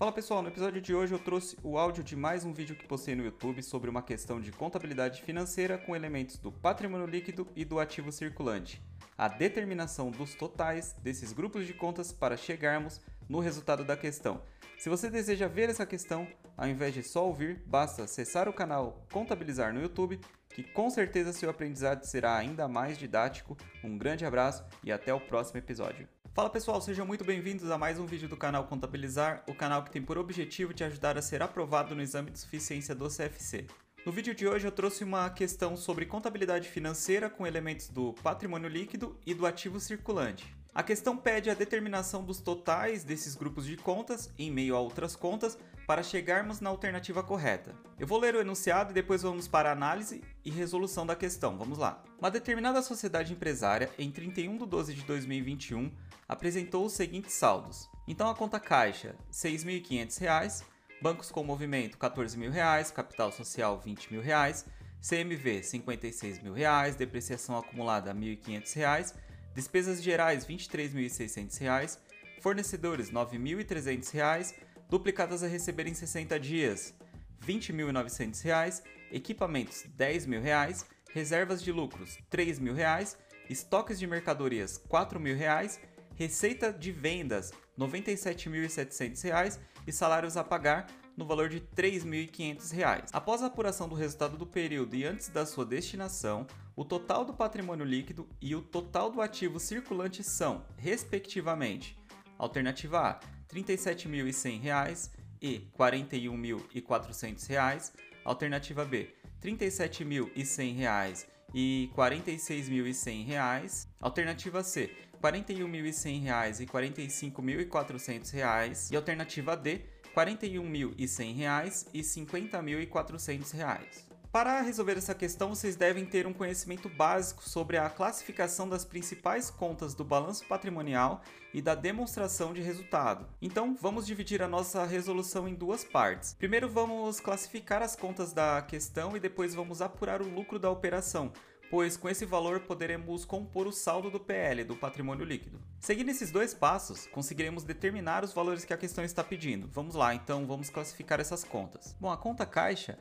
Fala pessoal, no episódio de hoje eu trouxe o áudio de mais um vídeo que postei no YouTube sobre uma questão de contabilidade financeira com elementos do patrimônio líquido e do ativo circulante, a determinação dos totais desses grupos de contas para chegarmos no resultado da questão. Se você deseja ver essa questão, ao invés de só ouvir, basta acessar o canal Contabilizar no YouTube, que com certeza seu aprendizado será ainda mais didático. Um grande abraço e até o próximo episódio. Fala pessoal, sejam muito bem-vindos a mais um vídeo do canal Contabilizar, o canal que tem por objetivo te ajudar a ser aprovado no exame de suficiência do CFC. No vídeo de hoje eu trouxe uma questão sobre contabilidade financeira com elementos do patrimônio líquido e do ativo circulante. A questão pede a determinação dos totais desses grupos de contas em meio a outras contas para chegarmos na alternativa correta. Eu vou ler o enunciado e depois vamos para a análise e resolução da questão. Vamos lá. Uma determinada sociedade empresária, em 31 de 12 de 2021, apresentou os seguintes saldos. Então a conta caixa R$ 6.500, bancos com movimento R$ 14.000, capital social R$ 20.000, CMV R$ 56.000, depreciação acumulada R$ 1.500, despesas gerais R$ 23.600, fornecedores R$ 9.300, duplicadas a receber em 60 dias R$ 20.900, equipamentos R$ 10.000, reservas de lucros R$ 3.000, estoques de mercadorias R$ 4.000, receita de vendas R$ 97.700 e salários a pagar no valor de R$ 3.500. Após a apuração do resultado do período e antes da sua destinação, o total do patrimônio líquido e o total do ativo circulante são, respectivamente, alternativa A, R$ 37.100 e R$ 41.400, alternativa B, R$ 37.100 e R$ 46.100, alternativa C, R$ 41.100 e R$ 45.400 e alternativa D, R$ 41.100 e R$ 50.400. Para resolver essa questão, vocês devem ter um conhecimento básico sobre a classificação das principais contas do balanço patrimonial e da demonstração de resultado. Então, vamos dividir a nossa resolução em duas partes. Primeiro, vamos classificar as contas da questão e depois vamos apurar o lucro da operação, pois com esse valor poderemos compor o saldo do PL, do patrimônio líquido. Seguindo esses dois passos, conseguiremos determinar os valores que a questão está pedindo. Vamos lá, então vamos classificar essas contas. Bom, a conta caixa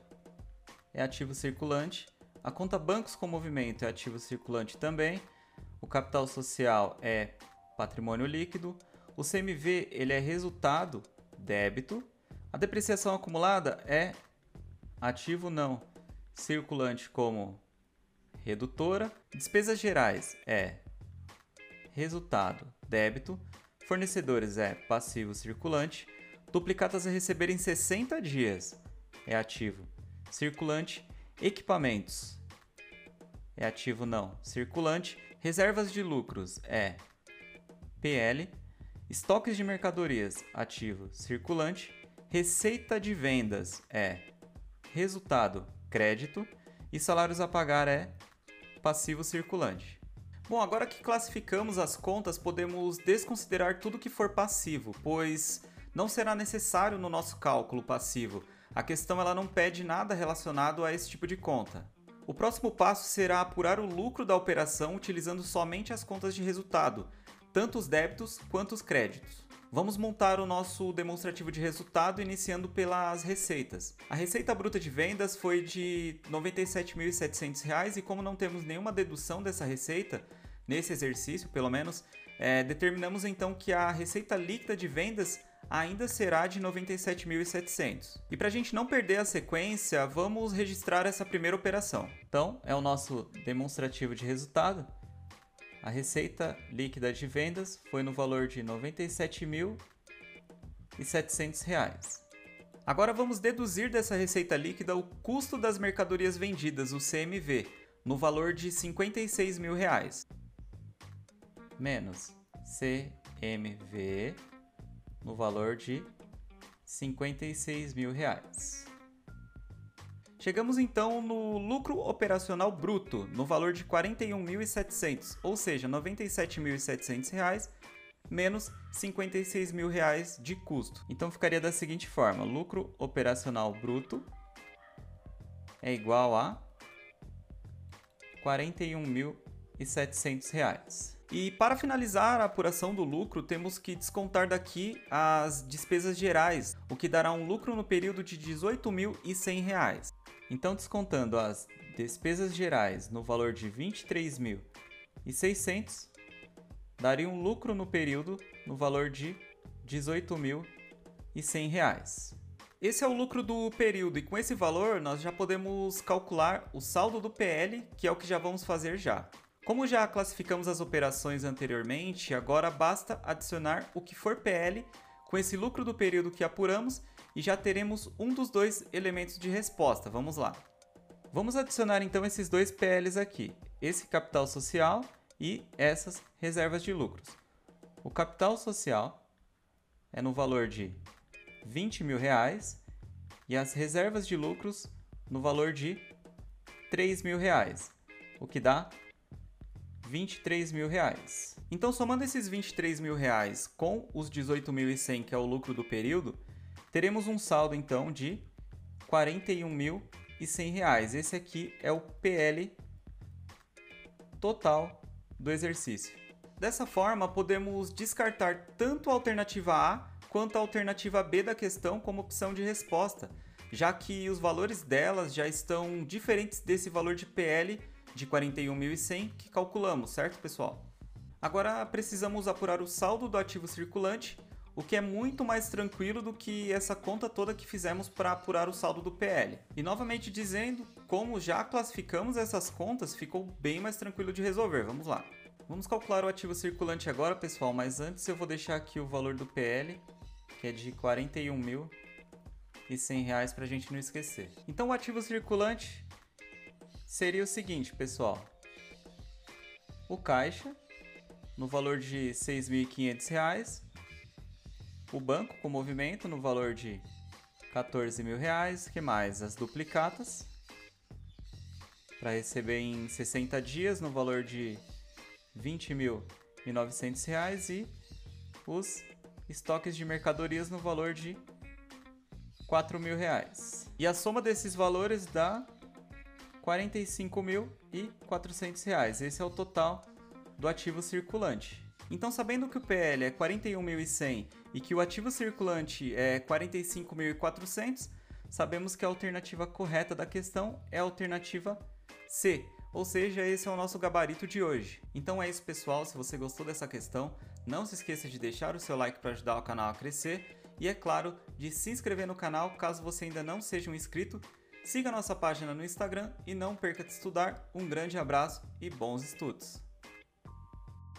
é ativo circulante, a conta bancos com movimento é ativo circulante também, o capital social é patrimônio líquido, o CMV ele é resultado débito, a depreciação acumulada é ativo não circulante como redutora, despesas gerais é resultado débito, fornecedores é passivo circulante, duplicatas a receber em 60 dias é ativo circulante, equipamentos. É ativo? Não, circulante, reservas de lucros. É. PL, estoques de mercadorias. Ativo. Circulante, receita de vendas. É. Resultado crédito. E salários a pagar é passivo circulante. Bom, agora que classificamos as contas, podemos desconsiderar tudo que for passivo, pois não será necessário no nosso cálculo passivo a questão ela não pede nada relacionado a esse tipo de conta. O próximo passo será apurar o lucro da operação utilizando somente as contas de resultado, tanto os débitos quanto os créditos. Vamos montar o nosso demonstrativo de resultado iniciando pelas receitas. A receita bruta de vendas foi de R$ 97.700 e como não temos nenhuma dedução dessa receita, nesse exercício pelo menos, é, determinamos então que a receita líquida de vendas ainda será de 97.700. E para a gente não perder a sequência, vamos registrar essa primeira operação. Então, é o nosso demonstrativo de resultado. A receita líquida de vendas foi no valor de R$ 97.700. Agora vamos deduzir dessa receita líquida o custo das mercadorias vendidas, o CMV, no valor de 56 mil reais. Menos CMV no valor de 56 mil reais. Chegamos então no lucro operacional bruto, no valor de 41.700, ou seja, 97.700 reais menos 56 mil reais de custo. Então ficaria da seguinte forma: lucro operacional bruto é igual a 41.700 reais. E para finalizar a apuração do lucro, temos que descontar daqui as despesas gerais, o que dará um lucro no período de R$ 18.100. Então, descontando as despesas gerais no valor de R$ 23.600, daria um lucro no período no valor de R$ 18.100. Esse é o lucro do período e com esse valor nós já podemos calcular o saldo do PL, que é o que já vamos fazer já. Como já classificamos as operações anteriormente, agora basta adicionar o que for PL com esse lucro do período que apuramos e já teremos um dos dois elementos de resposta. Vamos lá. Vamos adicionar então esses dois PLs aqui, esse capital social e essas reservas de lucros. O capital social é no valor de 20 mil reais e as reservas de lucros no valor de 3 mil reais, o que dá 23 mil reais. Então, somando esses 23 mil reais com os 18.100, que é o lucro do período, teremos um saldo então de 41.100 reais. Esse aqui é o PL total do exercício. Dessa forma, podemos descartar tanto a alternativa A quanto a alternativa B da questão como opção de resposta, já que os valores delas já estão diferentes desse valor de PL de 41.100 que calculamos, certo, pessoal? Agora precisamos apurar o saldo do ativo circulante, o que é muito mais tranquilo do que essa conta toda que fizemos para apurar o saldo do PL. E novamente dizendo, como já classificamos essas contas, ficou bem mais tranquilo de resolver. Vamos lá. Vamos calcular o ativo circulante agora, pessoal, mas antes eu vou deixar aqui o valor do PL, que é de R$ 41.100 para a gente não esquecer. Então o ativo circulante seria o seguinte, pessoal. O caixa, no valor de R$ 6.500. O banco com movimento, no valor de R$ 14.000. que mais? As duplicatas, para receber em 60 dias, no valor de R$ 20.900. E os estoques de mercadorias no valor de R$ 4.000. E a soma desses valores dá R$ 45.400. Esse é o total do ativo circulante. Então, sabendo que o PL é 41.100 e que o ativo circulante é 45.400, sabemos que a alternativa correta da questão é a alternativa C, ou seja, esse é o nosso gabarito de hoje. Então é isso, pessoal. Se você gostou dessa questão, não se esqueça de deixar o seu like para ajudar o canal a crescer e, é claro, de se inscrever no canal caso você ainda não seja um inscrito Siga nossa página no Instagram e não perca de estudar. Um grande abraço e bons estudos!